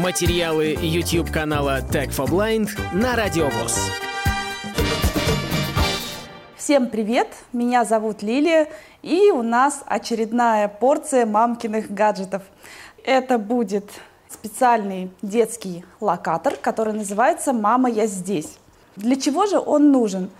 Материалы YouTube канала Tech for Blind на Радиовоз. Всем привет! Меня зовут Лилия, и у нас очередная порция мамкиных гаджетов. Это будет специальный детский локатор, который называется «Мама, я здесь». Для чего же он нужен?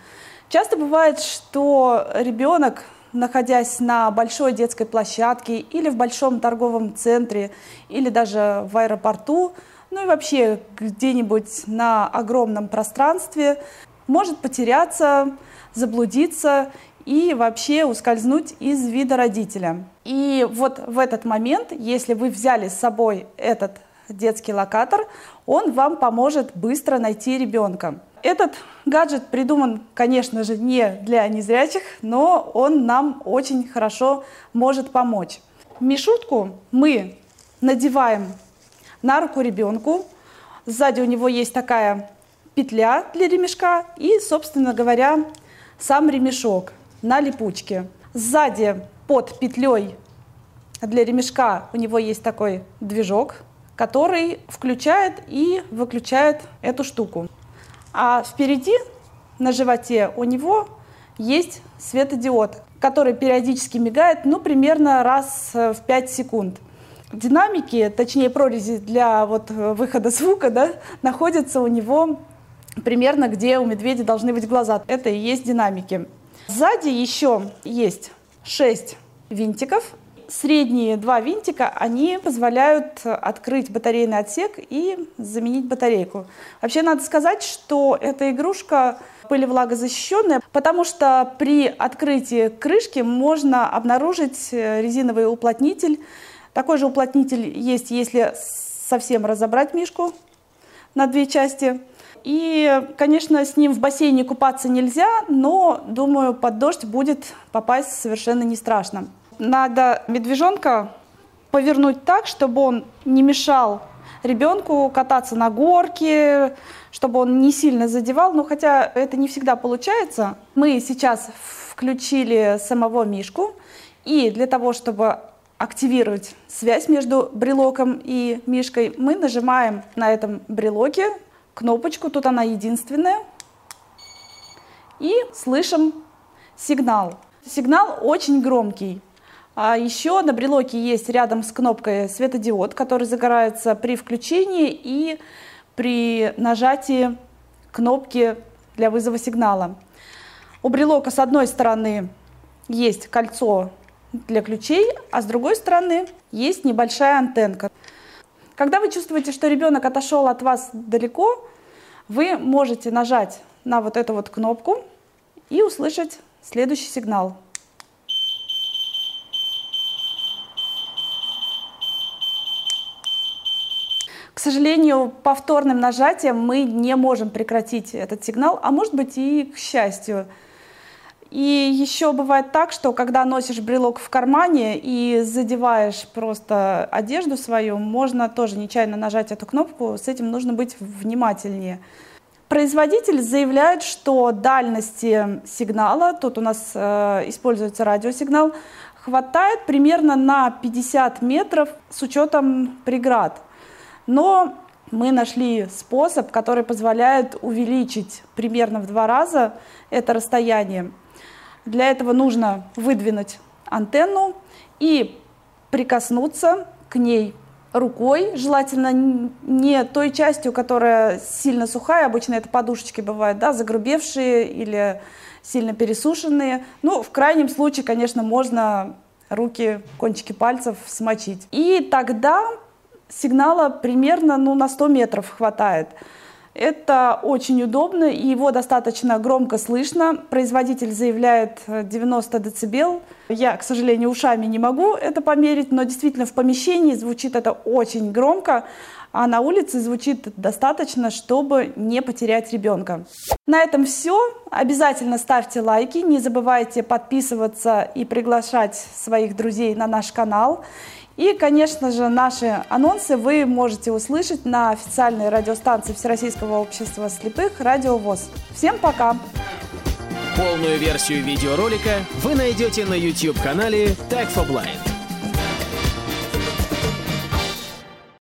Часто бывает, что ребенок находясь на большой детской площадке или в большом торговом центре, или даже в аэропорту, ну и вообще где-нибудь на огромном пространстве, может потеряться, заблудиться и вообще ускользнуть из вида родителя. И вот в этот момент, если вы взяли с собой этот детский локатор, он вам поможет быстро найти ребенка. Этот гаджет придуман, конечно же, не для незрячих, но он нам очень хорошо может помочь. Мишутку мы надеваем на руку ребенку. Сзади у него есть такая петля для ремешка и, собственно говоря, сам ремешок на липучке. Сзади под петлей для ремешка у него есть такой движок, который включает и выключает эту штуку. А впереди на животе у него есть светодиод, который периодически мигает, ну, примерно раз в 5 секунд. Динамики, точнее прорези для вот выхода звука, да, находятся у него примерно где у медведя должны быть глаза. Это и есть динамики. Сзади еще есть 6 винтиков, средние два винтика, они позволяют открыть батарейный отсек и заменить батарейку. Вообще надо сказать, что эта игрушка пылевлагозащищенная, потому что при открытии крышки можно обнаружить резиновый уплотнитель. Такой же уплотнитель есть, если совсем разобрать мишку на две части. И, конечно, с ним в бассейне купаться нельзя, но, думаю, под дождь будет попасть совершенно не страшно надо медвежонка повернуть так, чтобы он не мешал ребенку кататься на горке, чтобы он не сильно задевал. Но хотя это не всегда получается, мы сейчас включили самого Мишку. И для того, чтобы активировать связь между брелоком и Мишкой, мы нажимаем на этом брелоке кнопочку, тут она единственная, и слышим сигнал. Сигнал очень громкий. А еще на брелоке есть рядом с кнопкой светодиод, который загорается при включении и при нажатии кнопки для вызова сигнала. У брелока с одной стороны есть кольцо для ключей, а с другой стороны есть небольшая антенка. Когда вы чувствуете, что ребенок отошел от вас далеко, вы можете нажать на вот эту вот кнопку и услышать следующий сигнал. К сожалению, повторным нажатием мы не можем прекратить этот сигнал, а может быть и к счастью. И еще бывает так, что когда носишь брелок в кармане и задеваешь просто одежду свою, можно тоже нечаянно нажать эту кнопку, с этим нужно быть внимательнее. Производитель заявляет, что дальности сигнала, тут у нас э, используется радиосигнал, хватает примерно на 50 метров с учетом преград. Но мы нашли способ, который позволяет увеличить примерно в два раза это расстояние. Для этого нужно выдвинуть антенну и прикоснуться к ней рукой, желательно не той частью, которая сильно сухая, обычно это подушечки бывают, да, загрубевшие или сильно пересушенные. Ну, в крайнем случае, конечно, можно руки, кончики пальцев смочить. И тогда сигнала примерно ну, на 100 метров хватает. Это очень удобно, и его достаточно громко слышно. Производитель заявляет 90 э, дБ. Я, к сожалению, ушами не могу это померить, но действительно в помещении звучит это очень громко, а на улице звучит достаточно, чтобы не потерять ребенка. На этом все. Обязательно ставьте лайки, не забывайте подписываться и приглашать своих друзей на наш канал. И, конечно же, наши анонсы вы можете услышать на официальной радиостанции Всероссийского общества слепых «Радио ВОЗ». Всем пока! Полную версию видеоролика вы найдете на YouTube-канале Tag for Blind.